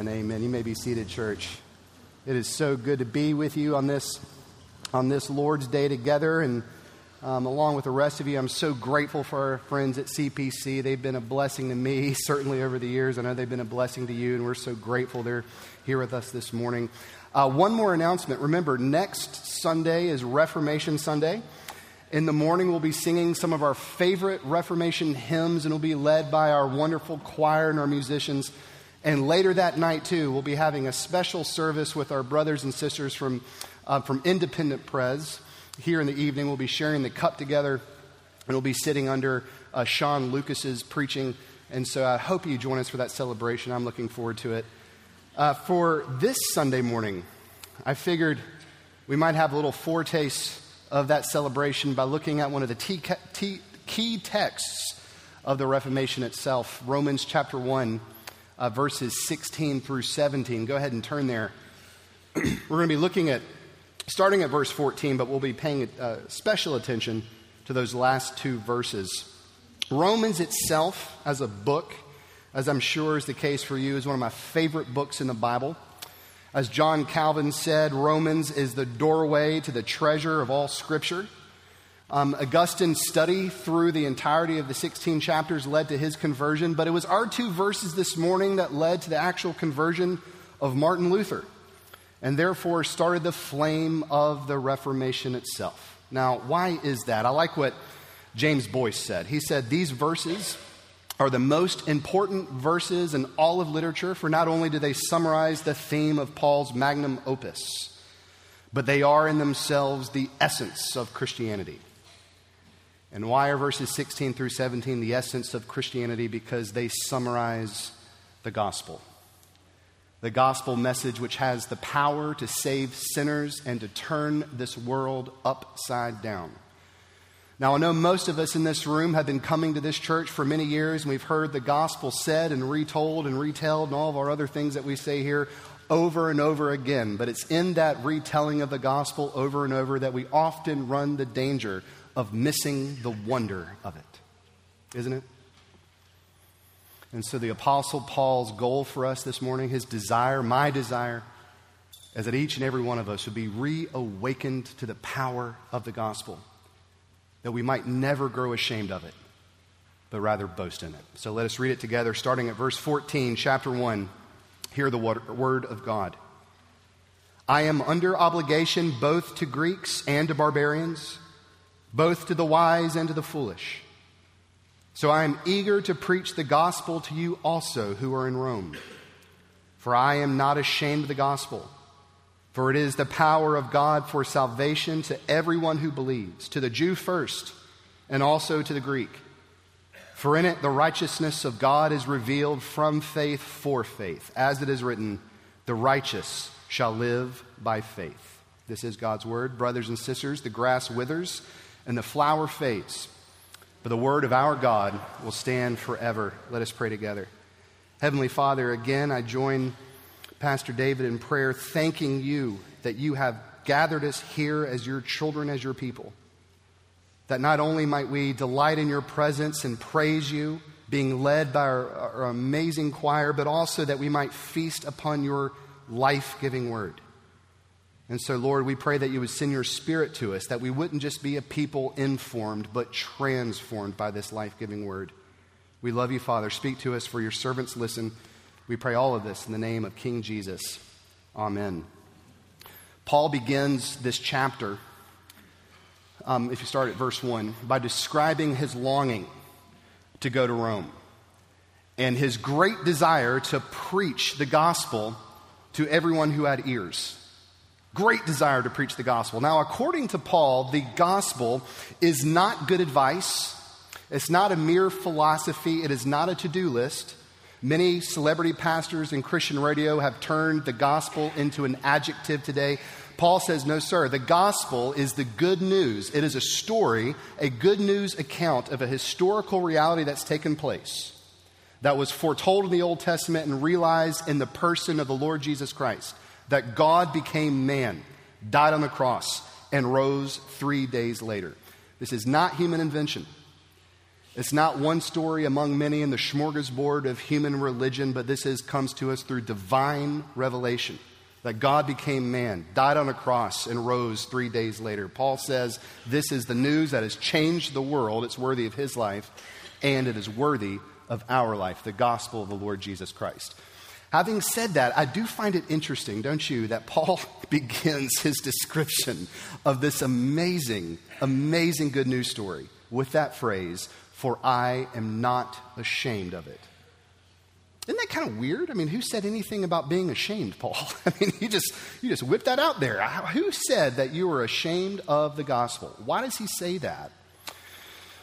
and amen. You may be seated, church. It is so good to be with you on this, on this Lord's Day together. And um, along with the rest of you, I'm so grateful for our friends at CPC. They've been a blessing to me, certainly over the years. I know they've been a blessing to you, and we're so grateful they're here with us this morning. Uh, one more announcement. Remember, next Sunday is Reformation Sunday. In the morning, we'll be singing some of our favorite Reformation hymns, and we'll be led by our wonderful choir and our musicians. And later that night, too, we'll be having a special service with our brothers and sisters from, uh, from Independent Pres. Here in the evening, we'll be sharing the cup together, and we'll be sitting under uh, Sean Lucas's preaching. And so I hope you join us for that celebration. I'm looking forward to it. Uh, for this Sunday morning, I figured we might have a little foretaste of that celebration by looking at one of the key texts of the Reformation itself, Romans chapter 1 uh, verses 16 through 17. Go ahead and turn there. We're going to be looking at, starting at verse 14, but we'll be paying uh, special attention to those last two verses. Romans itself, as a book, as I'm sure is the case for you, is one of my favorite books in the Bible. As John Calvin said, Romans is the doorway to the treasure of all Scripture. Um, Augustine's study through the entirety of the 16 chapters led to his conversion, but it was our two verses this morning that led to the actual conversion of Martin Luther, and therefore started the flame of the Reformation itself. Now, why is that? I like what James Boice said. He said, These verses are the most important verses in all of literature, for not only do they summarize the theme of Paul's magnum opus, but they are in themselves the essence of Christianity. And why are verses 16 through 17 the essence of Christianity? Because they summarize the gospel. The gospel message, which has the power to save sinners and to turn this world upside down. Now, I know most of us in this room have been coming to this church for many years, and we've heard the gospel said and retold and retold and all of our other things that we say here over and over again. But it's in that retelling of the gospel over and over that we often run the danger of missing the wonder of it, isn't it? And so, the Apostle Paul's goal for us this morning, his desire, my desire, is that each and every one of us would be reawakened to the power of the gospel, that we might never grow ashamed of it, but rather boast in it. So, let us read it together, starting at verse 14, chapter 1. Hear the word of God. I am under obligation both to Greeks and to barbarians both to the wise and to the foolish. So I am eager to preach the gospel to you also who are in Rome. For I am not ashamed of the gospel, for it is the power of God for salvation to everyone who believes, to the Jew first, and also to the Greek. For in it the righteousness of God is revealed from faith for faith, as it is written, the righteous shall live by faith. This is God's word. Brothers and sisters, the grass withers and the flower fades, but the word of our God will stand forever. Let us pray together. Heavenly Father, again, I join Pastor David in prayer, thanking you that you have gathered us here as your children, as your people. That not only might we delight in your presence and praise you, being led by our, our amazing choir, but also that we might feast upon your life giving word. And so, Lord, we pray that you would send your spirit to us, that we wouldn't just be a people informed, but transformed by this life giving word. We love you, Father. Speak to us, for your servants listen. We pray all of this in the name of King Jesus. Amen. Paul begins this chapter, um, if you start at verse 1, by describing his longing to go to Rome and his great desire to preach the gospel to everyone who had ears great desire to preach the gospel. Now, according to Paul, the gospel is not good advice, it's not a mere philosophy, it is not a to do list. Many celebrity pastors in Christian radio have turned the gospel into an adjective today. Paul says, No, sir, the gospel is the good news. It is a story, a good news account of a historical reality that's taken place, that was foretold in the Old Testament and realized in the person of the Lord Jesus Christ that God became man, died on the cross, and rose three days later. This is not human invention. It's not one story among many in the smorgasbord of human religion, but this is, comes to us through divine revelation that God became man, died on a cross, and rose three days later. Paul says this is the news that has changed the world. It's worthy of his life, and it is worthy of our life, the gospel of the Lord Jesus Christ. Having said that, I do find it interesting, don't you, that Paul begins his description of this amazing, amazing good news story with that phrase, for I am not ashamed of it. Isn't that kind of weird? I mean, who said anything about being ashamed, Paul? I mean, you just, you just whipped that out there. Who said that you were ashamed of the gospel? Why does he say that?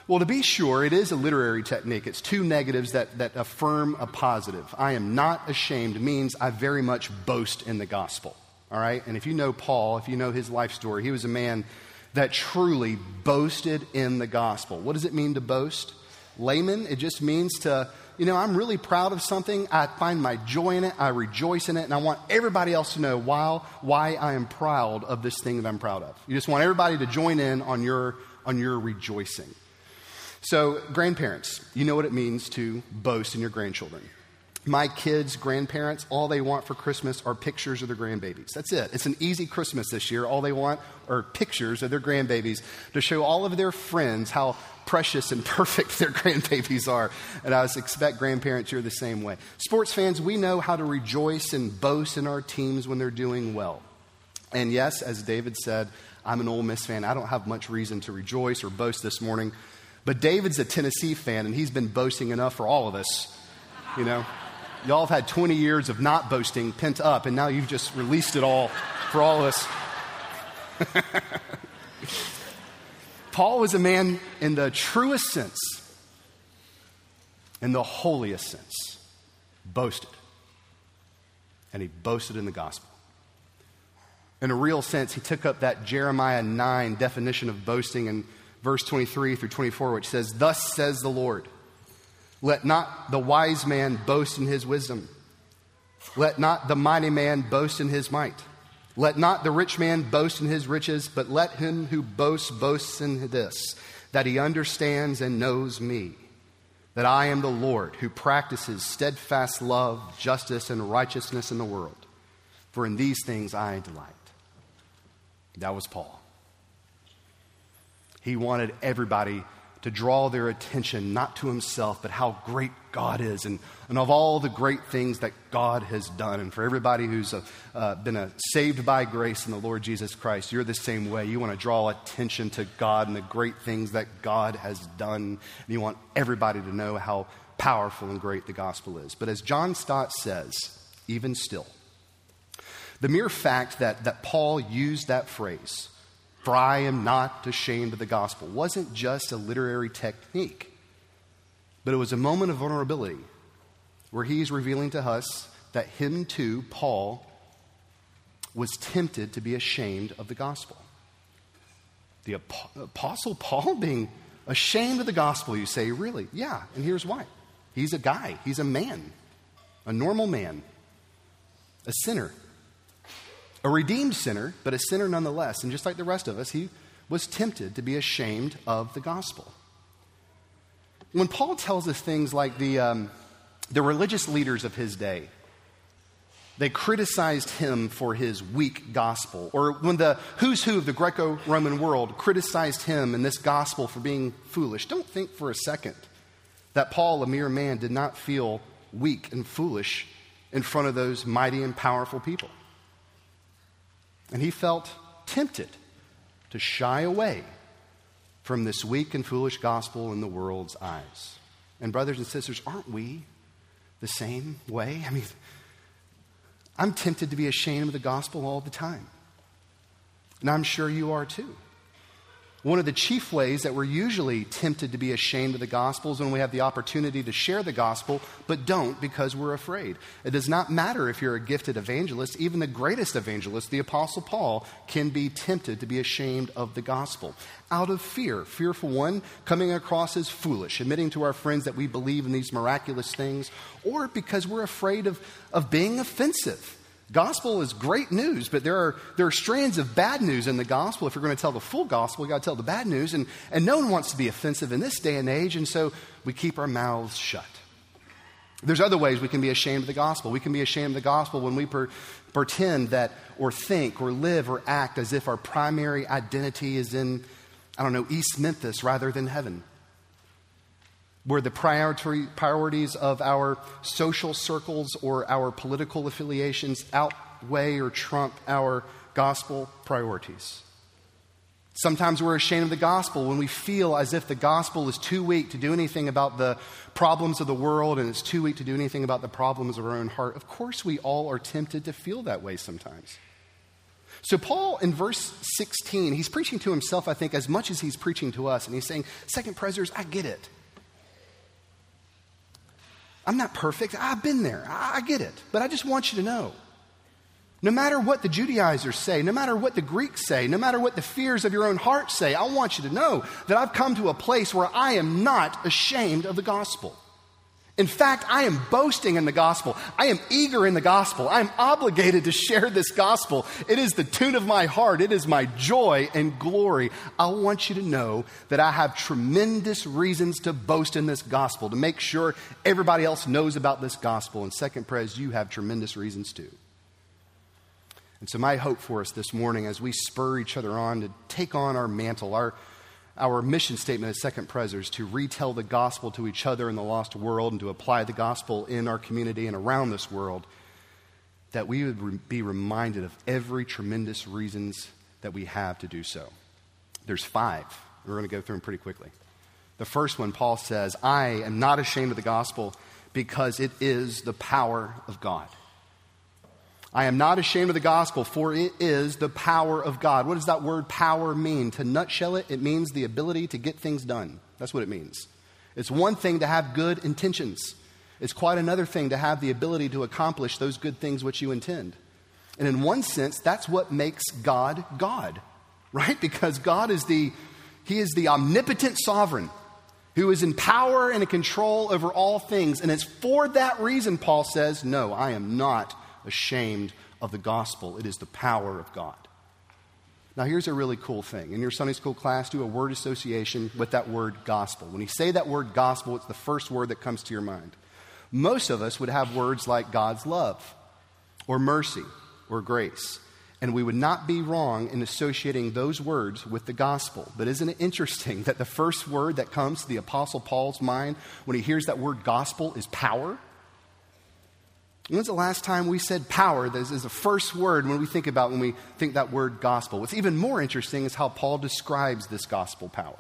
Well, to be sure, it is a literary technique. It's two negatives that, that affirm a positive. I am not ashamed means I very much boast in the gospel. All right? And if you know Paul, if you know his life story, he was a man that truly boasted in the gospel. What does it mean to boast? Layman, it just means to, you know, I'm really proud of something. I find my joy in it. I rejoice in it. And I want everybody else to know why, why I am proud of this thing that I'm proud of. You just want everybody to join in on your, on your rejoicing. So, grandparents, you know what it means to boast in your grandchildren. My kids' grandparents, all they want for Christmas are pictures of their grandbabies. That's it. It's an easy Christmas this year. All they want are pictures of their grandbabies to show all of their friends how precious and perfect their grandbabies are. And I expect grandparents, you're the same way. Sports fans, we know how to rejoice and boast in our teams when they're doing well. And yes, as David said, I'm an Ole Miss fan. I don't have much reason to rejoice or boast this morning but David's a Tennessee fan, and he's been boasting enough for all of us. You know, y'all have had 20 years of not boasting pent up, and now you've just released it all for all of us. Paul was a man in the truest sense, in the holiest sense, boasted. And he boasted in the gospel. In a real sense, he took up that Jeremiah 9 definition of boasting and verse 23 through 24, which says, Thus says the Lord, let not the wise man boast in his wisdom, let not the mighty man boast in his might. Let not the rich man boast in his riches, but let him who boasts boast in this, that he understands and knows me, that I am the Lord who practices steadfast love, justice, and righteousness in the world. For in these things I delight. That was Paul. He wanted everybody to draw their attention not to himself, but how great God is and, and of all the great things that God has done. And for everybody who's a, uh, been a, saved by grace in the Lord Jesus Christ, you're the same way. You want to draw attention to God and the great things that God has done. And you want everybody to know how powerful and great the gospel is. But as John Stott says, even still, the mere fact that, that Paul used that phrase, for I am not ashamed of the gospel, wasn't just a literary technique, but it was a moment of vulnerability where he's revealing to us that him too, Paul, was tempted to be ashamed of the gospel. The Apostle Paul being ashamed of the gospel, you say, really? Yeah, and here's why. He's a guy, he's a man, a normal man, a sinner a redeemed sinner, but a sinner nonetheless. And just like the rest of us, he was tempted to be ashamed of the gospel. When Paul tells us things like the, um, the religious leaders of his day, they criticized him for his weak gospel. Or when the who's who of the Greco Roman world criticized him and this gospel for being foolish, don't think for a second that Paul, a mere man, did not feel weak and foolish in front of those mighty and powerful people. And he felt tempted to shy away from this weak and foolish gospel in the world's eyes. And, brothers and sisters, aren't we the same way? I mean, I'm tempted to be ashamed of the gospel all the time. And I'm sure you are too. One of the chief ways that we're usually tempted to be ashamed of the gospel is when we have the opportunity to share the gospel, but don't because we're afraid. It does not matter if you're a gifted evangelist, even the greatest evangelist, the Apostle Paul, can be tempted to be ashamed of the gospel out of fear. Fearful one, coming across as foolish, admitting to our friends that we believe in these miraculous things, or because we're afraid of, of being offensive Gospel is great news, but there are, there are strands of bad news in the gospel. If you're going to tell the full gospel, you've got to tell the bad news. And, and no one wants to be offensive in this day and age, and so we keep our mouths shut. There's other ways we can be ashamed of the gospel. We can be ashamed of the gospel when we per, pretend that, or think, or live, or act as if our primary identity is in, I don't know, East Memphis rather than heaven where the priority, priorities of our social circles or our political affiliations outweigh or trump our gospel priorities. Sometimes we're ashamed of the gospel when we feel as if the gospel is too weak to do anything about the problems of the world and it's too weak to do anything about the problems of our own heart. Of course, we all are tempted to feel that way sometimes. So, Paul, in verse 16, he's preaching to himself, I think, as much as he's preaching to us. And he's saying, Second Presers, I get it. I'm not perfect. I've been there. I get it. But I just want you to know no matter what the Judaizers say, no matter what the Greeks say, no matter what the fears of your own heart say, I want you to know that I've come to a place where I am not ashamed of the gospel. In fact, I am boasting in the gospel. I am eager in the gospel. I am obligated to share this gospel. It is the tune of my heart. It is my joy and glory. I want you to know that I have tremendous reasons to boast in this gospel, to make sure everybody else knows about this gospel. And second Pres, you have tremendous reasons too. And so, my hope for us this morning as we spur each other on to take on our mantle, our our mission statement as Second Presers to retell the gospel to each other in the lost world and to apply the gospel in our community and around this world, that we would re- be reminded of every tremendous reasons that we have to do so. There's five. We're going to go through them pretty quickly. The first one, Paul says, I am not ashamed of the gospel because it is the power of God. I am not ashamed of the gospel, for it is the power of God. What does that word power mean? To nutshell it, it means the ability to get things done. That's what it means. It's one thing to have good intentions, it's quite another thing to have the ability to accomplish those good things which you intend. And in one sense, that's what makes God God, right? Because God is the He is the omnipotent sovereign who is in power and in control over all things. And it's for that reason, Paul says, No, I am not ashamed of the gospel. It is the power of God. Now, here's a really cool thing. In your Sunday school class, do a word association with that word gospel. When you say that word gospel, it's the first word that comes to your mind. Most of us would have words like God's love, or mercy, or grace. And we would not be wrong in associating those words with the gospel. But isn't it interesting that the first word that comes to the Apostle Paul's mind when he hears that word gospel is power? When's the last time we said power? This is the first word when we think about when we think that word gospel. What's even more interesting is how Paul describes this gospel power.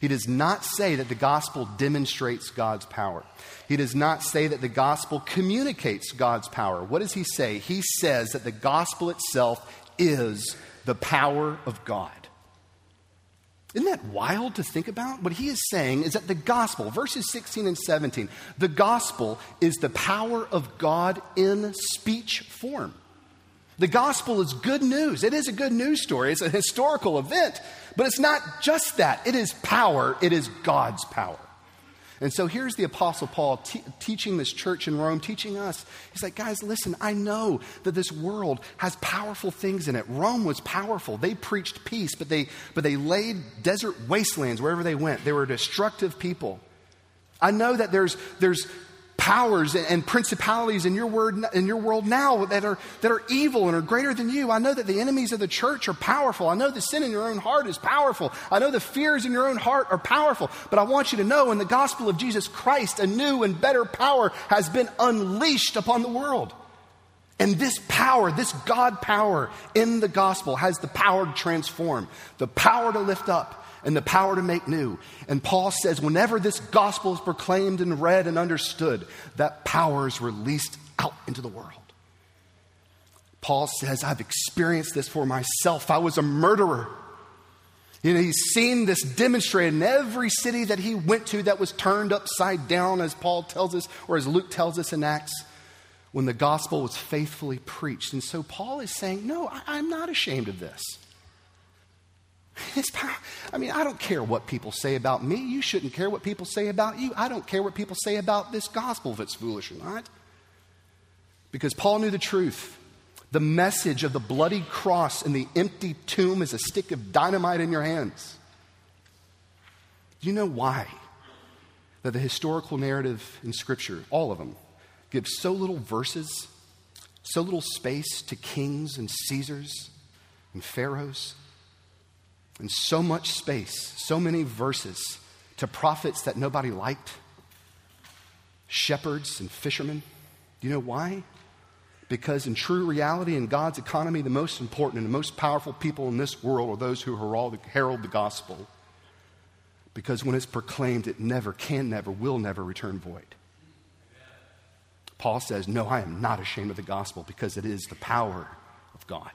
He does not say that the gospel demonstrates God's power. He does not say that the gospel communicates God's power. What does he say? He says that the gospel itself is the power of God. Isn't that wild to think about? What he is saying is that the gospel, verses 16 and 17, the gospel is the power of God in speech form. The gospel is good news. It is a good news story. It's a historical event, but it's not just that. It is power, it is God's power. And so here's the Apostle Paul teaching this church in Rome, teaching us. He's like, guys, listen, I know that this world has powerful things in it. Rome was powerful. They preached peace, but they, but they laid desert wastelands wherever they went. They were destructive people. I know that there's, there's powers and principalities in your, word, in your world now that are, that are evil and are greater than you. I know that the enemies of the church are powerful. I know the sin in your own heart is powerful. I know the fears in your own heart are powerful. But I want you to know in the gospel of Jesus Christ, a new and better power has been unleashed upon the world. And this power, this God power in the gospel has the power to transform, the power to lift up, and the power to make new. And Paul says, whenever this gospel is proclaimed and read and understood, that power is released out into the world. Paul says, I've experienced this for myself. I was a murderer. You know, he's seen this demonstrated in every city that he went to that was turned upside down, as Paul tells us, or as Luke tells us in Acts, when the gospel was faithfully preached. And so Paul is saying, No, I, am not ashamed of this. It's power. I mean, I don't care what people say about me. You shouldn't care what people say about you. I don't care what people say about this gospel if it's foolish or not. Because Paul knew the truth. The message of the bloody cross and the empty tomb is a stick of dynamite in your hands. Do you know why? That the historical narrative in Scripture, all of them, gives so little verses, so little space to kings and Caesars and pharaohs, and so much space, so many verses to prophets that nobody liked, shepherds and fishermen. Do you know why? Because in true reality, in God's economy, the most important and the most powerful people in this world are those who herald the gospel. Because when it's proclaimed, it never, can never, will never return void. Paul says, No, I am not ashamed of the gospel because it is the power of God.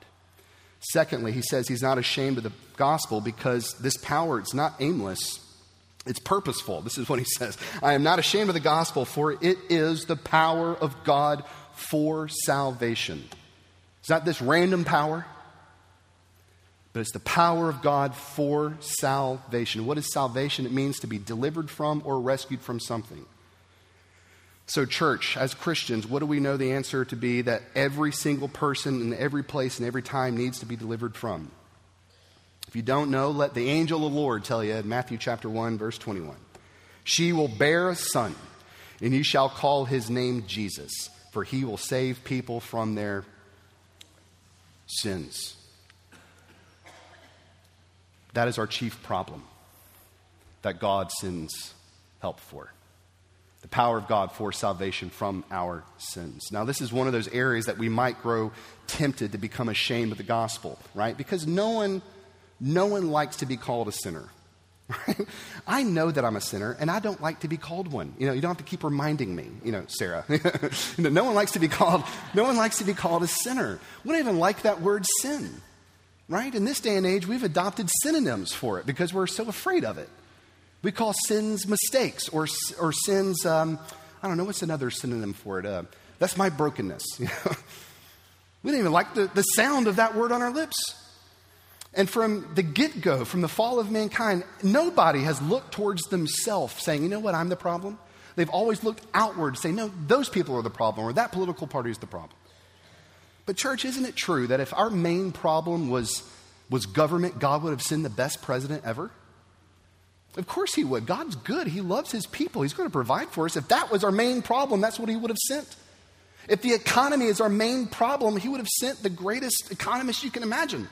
Secondly, he says he's not ashamed of the gospel because this power, it's not aimless, it's purposeful. This is what he says I am not ashamed of the gospel, for it is the power of God for salvation. It's not this random power, but it's the power of God for salvation. What is salvation? It means to be delivered from or rescued from something. So, church, as Christians, what do we know the answer to be that every single person in every place and every time needs to be delivered from? If you don't know, let the angel of the Lord tell you in Matthew chapter 1, verse 21. She will bear a son, and you shall call his name Jesus, for he will save people from their sins. That is our chief problem that God sends help for the power of God for salvation from our sins. Now, this is one of those areas that we might grow tempted to become ashamed of the gospel, right? Because no one, no one likes to be called a sinner. Right? I know that I'm a sinner, and I don't like to be called one. You know, you don't have to keep reminding me. You know, Sarah. you know, no one likes to be called. No one likes to be called a sinner. We don't even like that word sin, right? In this day and age, we've adopted synonyms for it because we're so afraid of it. We call sins mistakes or, or sins, um, I don't know, what's another synonym for it? Uh, that's my brokenness. we don't even like the, the sound of that word on our lips. And from the get go, from the fall of mankind, nobody has looked towards themselves saying, you know what, I'm the problem. They've always looked outward, saying, no, those people are the problem, or that political party is the problem. But, church, isn't it true that if our main problem was, was government, God would have sent the best president ever? Of course he would. God's good. He loves his people. He's going to provide for us. If that was our main problem, that's what he would have sent. If the economy is our main problem, he would have sent the greatest economist you can imagine.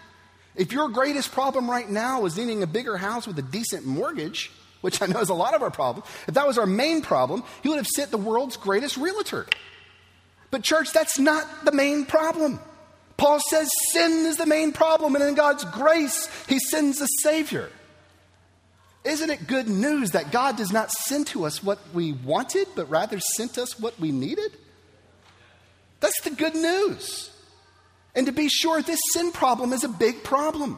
If your greatest problem right now is needing a bigger house with a decent mortgage, which I know is a lot of our problem, if that was our main problem, he would have sent the world's greatest realtor. But, church, that's not the main problem. Paul says sin is the main problem, and in God's grace, he sends a Savior. Isn't it good news that God does not send to us what we wanted, but rather sent us what we needed? That's the good news. And to be sure, this sin problem is a big problem.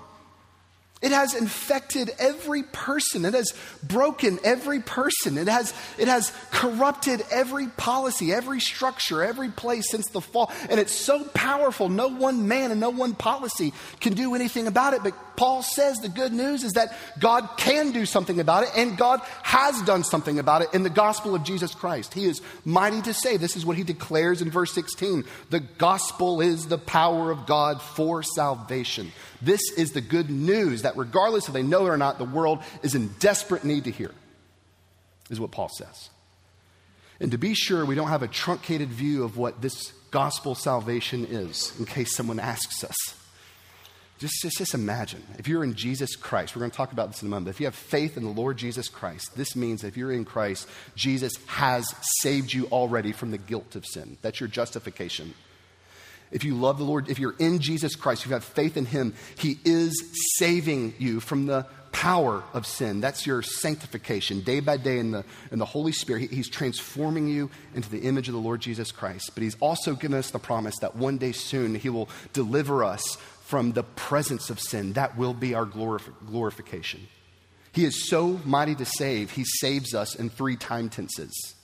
It has infected every person. It has broken every person. It has, it has corrupted every policy, every structure, every place since the fall. And it's so powerful, no one man and no one policy can do anything about it. But Paul says the good news is that God can do something about it, and God has done something about it in the gospel of Jesus Christ. He is mighty to save. This is what he declares in verse 16 the gospel is the power of God for salvation. This is the good news that, regardless if they know it or not, the world is in desperate need to hear, is what Paul says. And to be sure, we don't have a truncated view of what this gospel salvation is, in case someone asks us. Just, just, just imagine if you're in Jesus Christ, we're going to talk about this in a moment. If you have faith in the Lord Jesus Christ, this means that if you're in Christ, Jesus has saved you already from the guilt of sin. That's your justification. If you love the Lord, if you're in Jesus Christ, you have faith in Him, He is saving you from the power of sin. That's your sanctification. Day by day in the, in the Holy Spirit, He's transforming you into the image of the Lord Jesus Christ. But He's also given us the promise that one day soon He will deliver us from the presence of sin. That will be our glorif- glorification. He is so mighty to save, he saves us in three time tenses.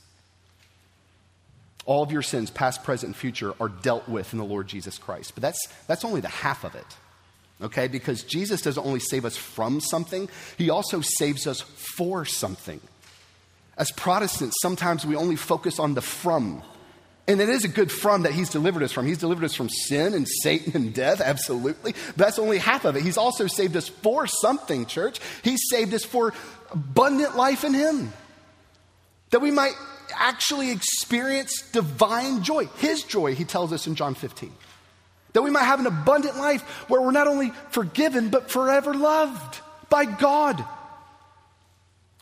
All of your sins, past, present, and future, are dealt with in the Lord Jesus Christ. But that's, that's only the half of it. Okay? Because Jesus doesn't only save us from something, he also saves us for something. As Protestants, sometimes we only focus on the from And it is a good from that he's delivered us from. He's delivered us from sin and Satan and death, absolutely. But that's only half of it. He's also saved us for something, church. He's saved us for abundant life in him. That we might actually experience divine joy. His joy, he tells us in John 15. That we might have an abundant life where we're not only forgiven, but forever loved by God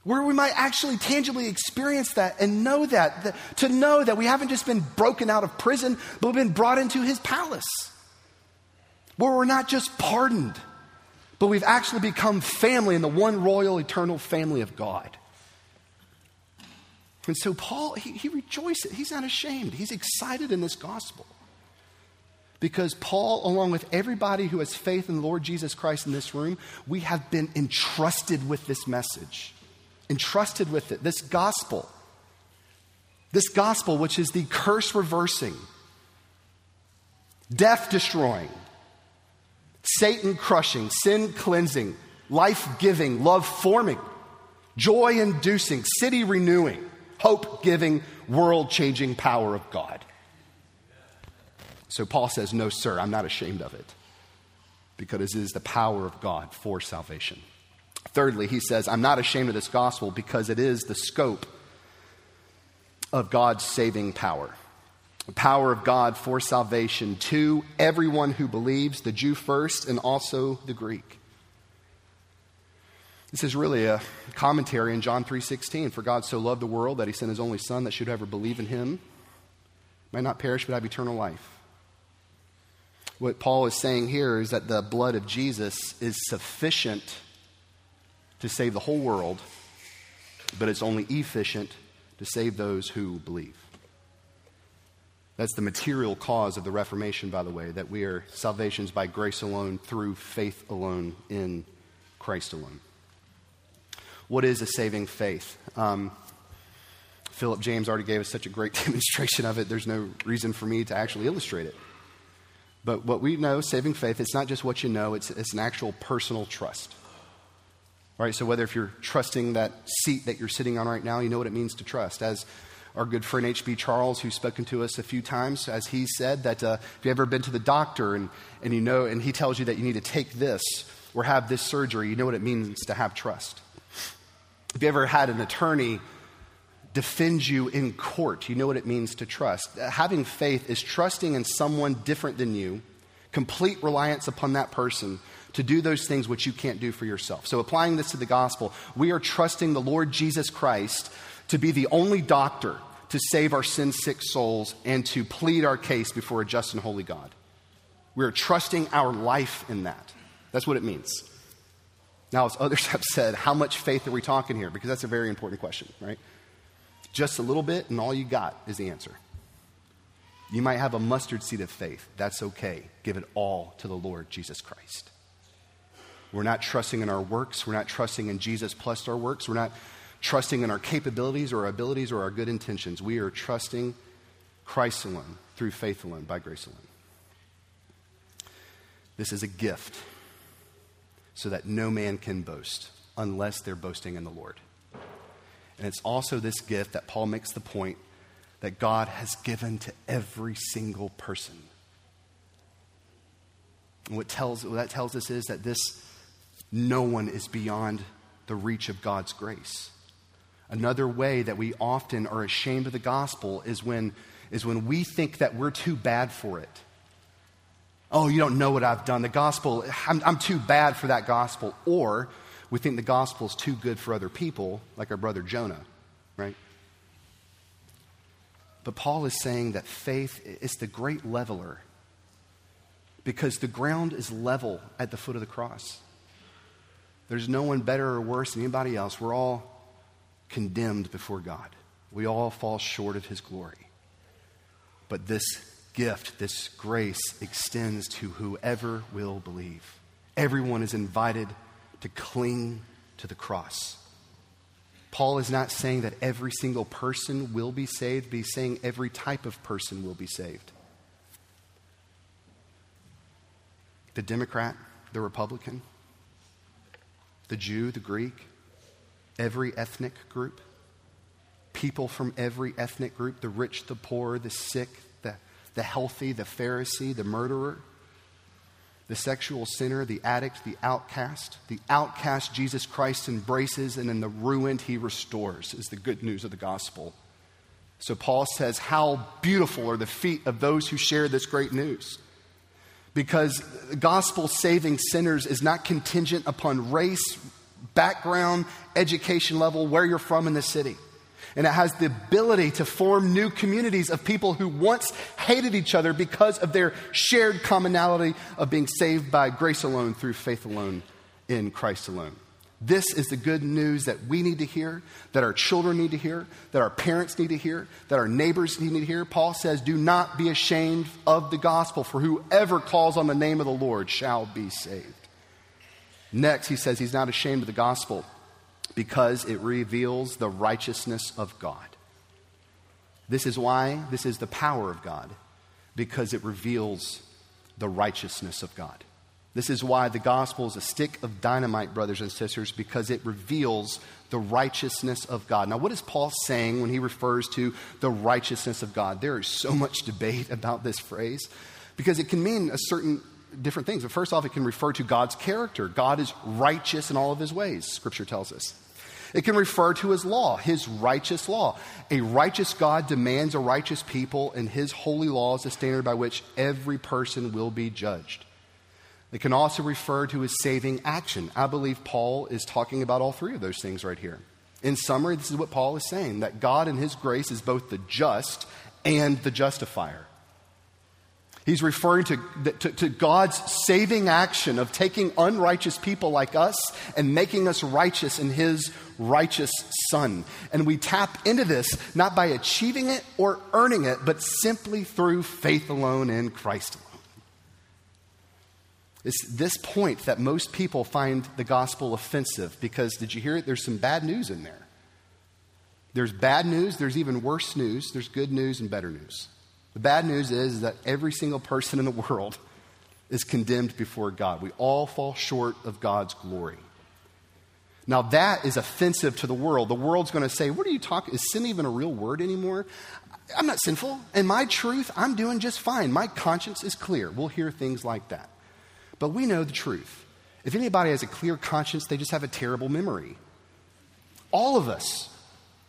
where we might actually tangibly experience that and know that, that, to know that we haven't just been broken out of prison, but we've been brought into his palace, where we're not just pardoned, but we've actually become family in the one royal, eternal family of God. And so Paul, he, he rejoices. He's not ashamed. He's excited in this gospel. Because Paul, along with everybody who has faith in the Lord Jesus Christ in this room, we have been entrusted with this message entrusted with it. This gospel, this gospel, which is the curse reversing, death destroying, Satan crushing, sin cleansing, life giving, love forming, joy inducing, city renewing, hope giving, world changing power of God. So Paul says, No, sir, I'm not ashamed of it because it is the power of God for salvation. Thirdly, he says, I'm not ashamed of this gospel because it is the scope of God's saving power. The power of God for salvation to everyone who believes, the Jew first and also the Greek. This is really a commentary in John 3:16. For God so loved the world that he sent his only son that should ever believe in him might not perish but have eternal life. What Paul is saying here is that the blood of Jesus is sufficient to save the whole world, but it's only efficient to save those who believe. That's the material cause of the Reformation, by the way, that we are salvations by grace alone, through faith alone, in Christ alone. What is a saving faith? Um, Philip James already gave us such a great demonstration of it, there's no reason for me to actually illustrate it. But what we know, saving faith, it's not just what you know, it's, it's an actual personal trust. Right? So whether if you're trusting that seat that you're sitting on right now, you know what it means to trust. As our good friend H.B. Charles, who's spoken to us a few times, as he said that uh, if you've ever been to the doctor and, and you know, and he tells you that you need to take this or have this surgery, you know what it means to have trust. If you ever had an attorney defend you in court, you know what it means to trust. Having faith is trusting in someone different than you, complete reliance upon that person to do those things which you can't do for yourself. So, applying this to the gospel, we are trusting the Lord Jesus Christ to be the only doctor to save our sin sick souls and to plead our case before a just and holy God. We are trusting our life in that. That's what it means. Now, as others have said, how much faith are we talking here? Because that's a very important question, right? Just a little bit, and all you got is the answer. You might have a mustard seed of faith. That's okay. Give it all to the Lord Jesus Christ. We're not trusting in our works. We're not trusting in Jesus plus our works. We're not trusting in our capabilities or our abilities or our good intentions. We are trusting Christ alone, through faith alone, by grace alone. This is a gift so that no man can boast unless they're boasting in the Lord. And it's also this gift that Paul makes the point that God has given to every single person. And what, tells, what that tells us is that this no one is beyond the reach of God's grace. Another way that we often are ashamed of the gospel is when, is when we think that we're too bad for it. Oh, you don't know what I've done. The gospel, I'm, I'm too bad for that gospel. Or we think the gospel is too good for other people, like our brother Jonah, right? But Paul is saying that faith is the great leveler because the ground is level at the foot of the cross. There's no one better or worse than anybody else. We're all condemned before God. We all fall short of His glory. But this gift, this grace, extends to whoever will believe. Everyone is invited to cling to the cross. Paul is not saying that every single person will be saved, but he's saying every type of person will be saved. The Democrat, the Republican, the Jew, the Greek, every ethnic group, people from every ethnic group the rich, the poor, the sick, the, the healthy, the Pharisee, the murderer, the sexual sinner, the addict, the outcast. The outcast Jesus Christ embraces, and in the ruined he restores, is the good news of the gospel. So Paul says, How beautiful are the feet of those who share this great news. Because gospel saving sinners is not contingent upon race, background, education level, where you're from in the city. And it has the ability to form new communities of people who once hated each other because of their shared commonality of being saved by grace alone through faith alone in Christ alone. This is the good news that we need to hear, that our children need to hear, that our parents need to hear, that our neighbors need to hear. Paul says, Do not be ashamed of the gospel, for whoever calls on the name of the Lord shall be saved. Next, he says he's not ashamed of the gospel because it reveals the righteousness of God. This is why this is the power of God, because it reveals the righteousness of God. This is why the gospel is a stick of dynamite, brothers and sisters, because it reveals the righteousness of God. Now, what is Paul saying when he refers to the righteousness of God? There is so much debate about this phrase because it can mean a certain different things. But first off, it can refer to God's character. God is righteous in all of his ways, scripture tells us. It can refer to his law, his righteous law. A righteous God demands a righteous people, and his holy law is the standard by which every person will be judged. It can also refer to his saving action. I believe Paul is talking about all three of those things right here. In summary, this is what Paul is saying that God in his grace is both the just and the justifier. He's referring to, to, to, God's saving action of taking unrighteous people like us and making us righteous in His righteous Son. And we tap into this not by achieving it or earning it, but simply through faith alone in Christ alone. It's this point that most people find the gospel offensive because, did you hear it? There's some bad news in there. There's bad news, there's even worse news, there's good news and better news. The bad news is that every single person in the world is condemned before God. We all fall short of God's glory. Now, that is offensive to the world. The world's going to say, What are you talking? Is sin even a real word anymore? I'm not sinful. And my truth, I'm doing just fine. My conscience is clear. We'll hear things like that. But we know the truth. If anybody has a clear conscience, they just have a terrible memory. All of us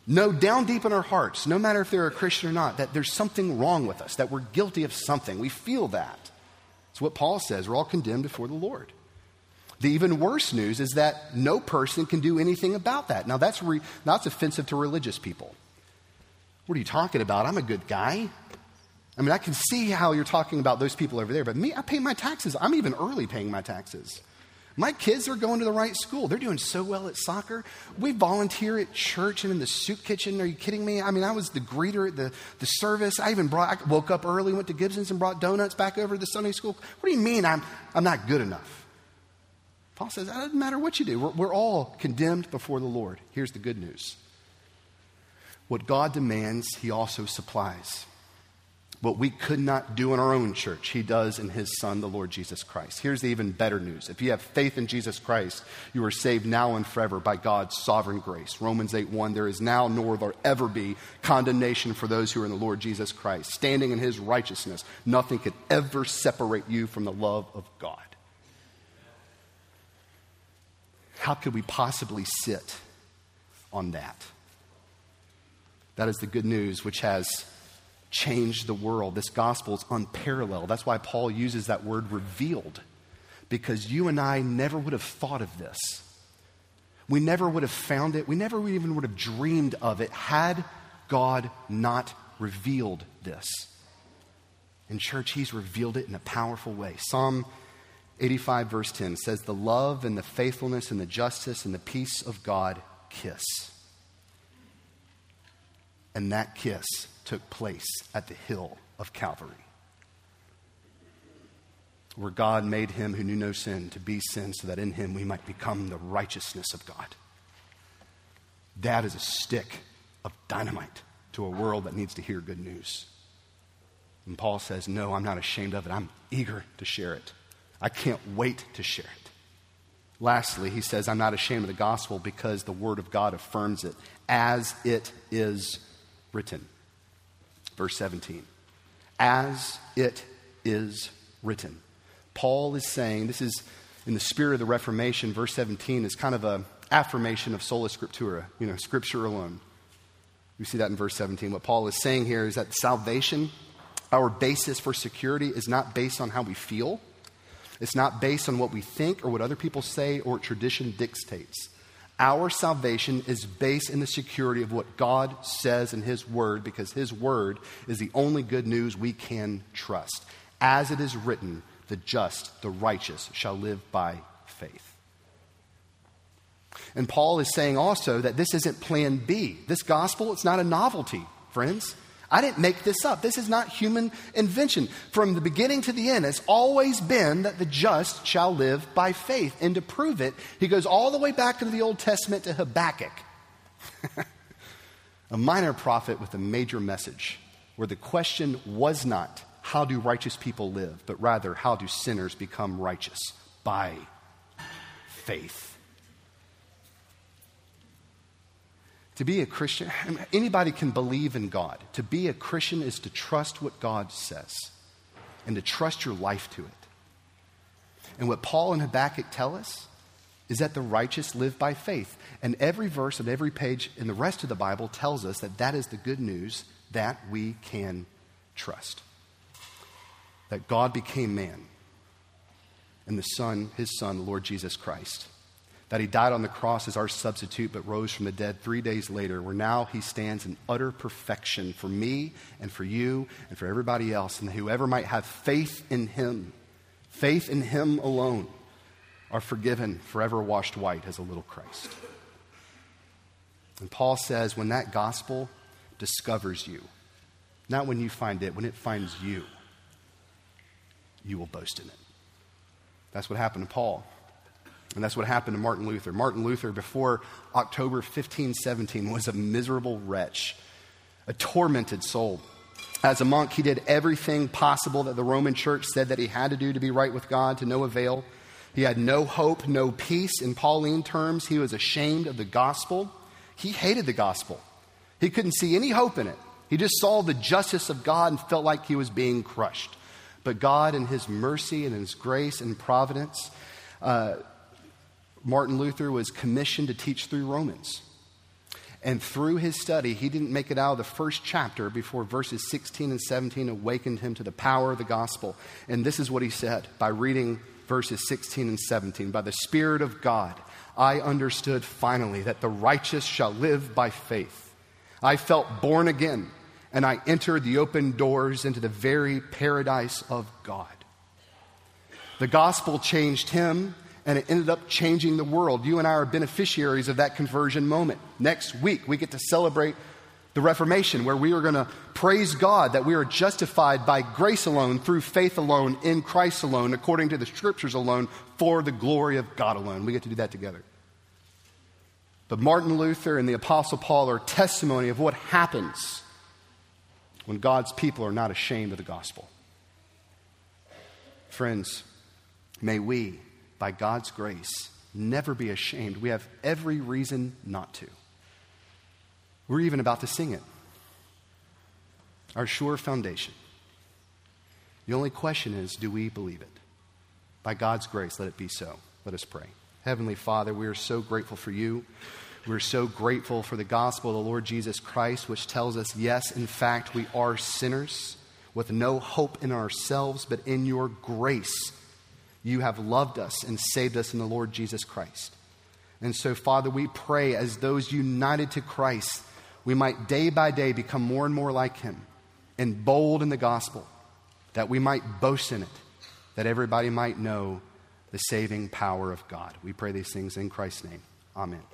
know down deep in our hearts, no matter if they're a Christian or not, that there's something wrong with us, that we're guilty of something. We feel that. It's what Paul says. We're all condemned before the Lord. The even worse news is that no person can do anything about that. Now, that's, re- that's offensive to religious people. What are you talking about? I'm a good guy. I mean, I can see how you're talking about those people over there, but me, I pay my taxes. I'm even early paying my taxes. My kids are going to the right school. They're doing so well at soccer. We volunteer at church and in the soup kitchen. Are you kidding me? I mean, I was the greeter at the, the service. I even brought, I woke up early, went to Gibson's and brought donuts back over to the Sunday school. What do you mean I'm, I'm not good enough? Paul says, it doesn't matter what you do. We're, we're all condemned before the Lord. Here's the good news. What God demands, he also supplies. What we could not do in our own church, He does in His Son, the Lord Jesus Christ. Here's the even better news. If you have faith in Jesus Christ, you are saved now and forever by God's sovereign grace. Romans 8 1 There is now nor there ever be condemnation for those who are in the Lord Jesus Christ. Standing in His righteousness, nothing could ever separate you from the love of God. How could we possibly sit on that? That is the good news, which has changed the world. This gospel is unparalleled. That's why Paul uses that word revealed, because you and I never would have thought of this. We never would have found it. We never even would have dreamed of it had God not revealed this. In church, He's revealed it in a powerful way. Psalm 85, verse 10 says, The love and the faithfulness and the justice and the peace of God kiss. And that kiss took place at the hill of Calvary, where God made him who knew no sin to be sin so that in him we might become the righteousness of God. That is a stick of dynamite to a world that needs to hear good news. And Paul says, No, I'm not ashamed of it. I'm eager to share it. I can't wait to share it. Lastly, he says, I'm not ashamed of the gospel because the word of God affirms it as it is written. Verse 17. As it is written. Paul is saying, this is in the spirit of the Reformation, verse 17 is kind of a affirmation of sola scriptura, you know, scripture alone. We see that in verse 17. What Paul is saying here is that salvation, our basis for security, is not based on how we feel. It's not based on what we think or what other people say or tradition dictates. Our salvation is based in the security of what God says in His Word because His Word is the only good news we can trust. As it is written, the just, the righteous shall live by faith. And Paul is saying also that this isn't plan B. This gospel, it's not a novelty, friends. I didn't make this up. This is not human invention. From the beginning to the end, it's always been that the just shall live by faith. And to prove it, he goes all the way back into the Old Testament to Habakkuk, a minor prophet with a major message, where the question was not, how do righteous people live, but rather, how do sinners become righteous? By faith. To be a Christian, anybody can believe in God. To be a Christian is to trust what God says and to trust your life to it. And what Paul and Habakkuk tell us is that the righteous live by faith. And every verse and every page in the rest of the Bible tells us that that is the good news that we can trust. That God became man and the Son, his Son, Lord Jesus Christ that he died on the cross as our substitute but rose from the dead three days later, where now he stands in utter perfection for me and for you and for everybody else, and whoever might have faith in him, faith in him alone, are forgiven, forever washed white as a little Christ. And Paul says, when that gospel discovers you, not when you find it, when it finds you, you will boast in it. That's what happened to Paul. And that's what happened to Martin Luther. Martin Luther, before October 1517, was a miserable wretch, a tormented soul. As a monk, he did everything possible that the Roman church said that he had to do to be right with God to no avail. He had no hope, no peace. In Pauline terms, he was ashamed of the gospel. He hated the gospel. He couldn't see any hope in it. He just saw the justice of God and felt like he was being crushed. But God, in his mercy and his grace and providence, uh, Martin Luther was commissioned to teach through Romans. And through his study, he didn't make it out of the first chapter before verses 16 and 17 awakened him to the power of the gospel. And this is what he said by reading verses 16 and 17. By the Spirit of God, I understood finally that the righteous shall live by faith. I felt born again, and I entered the open doors into the very paradise of God. The gospel changed him and it ended up changing the world. You and I are beneficiaries of that conversion moment. Next week, we get to celebrate the Reformation, where we are going to praise God that we are justified by grace alone, through faith alone, in Christ alone, according to the scriptures alone, for the glory of God alone. We get to do that together. But Martin Luther and the Apostle Paul are testimony of what happens when God's people are not ashamed of the gospel. Friends, may we by God's grace, never be ashamed. We have every reason not to. We're even about to sing it. Our sure foundation. The only question is do we believe it? By God's grace, let it be so. Let us pray. Heavenly Father, we are so grateful for you. We're so grateful for the gospel of the Lord Jesus Christ, which tells us, yes, in fact, we are sinners with no hope in ourselves, but in your grace you have loved us and saved us in the Lord Jesus Christ. And so, Father, we pray as those united to Christ, we might day by day become more and more like Him and bold in the gospel, that we might boast in it, that everybody might know the saving power of God. We pray these things in Christ's name. Amen.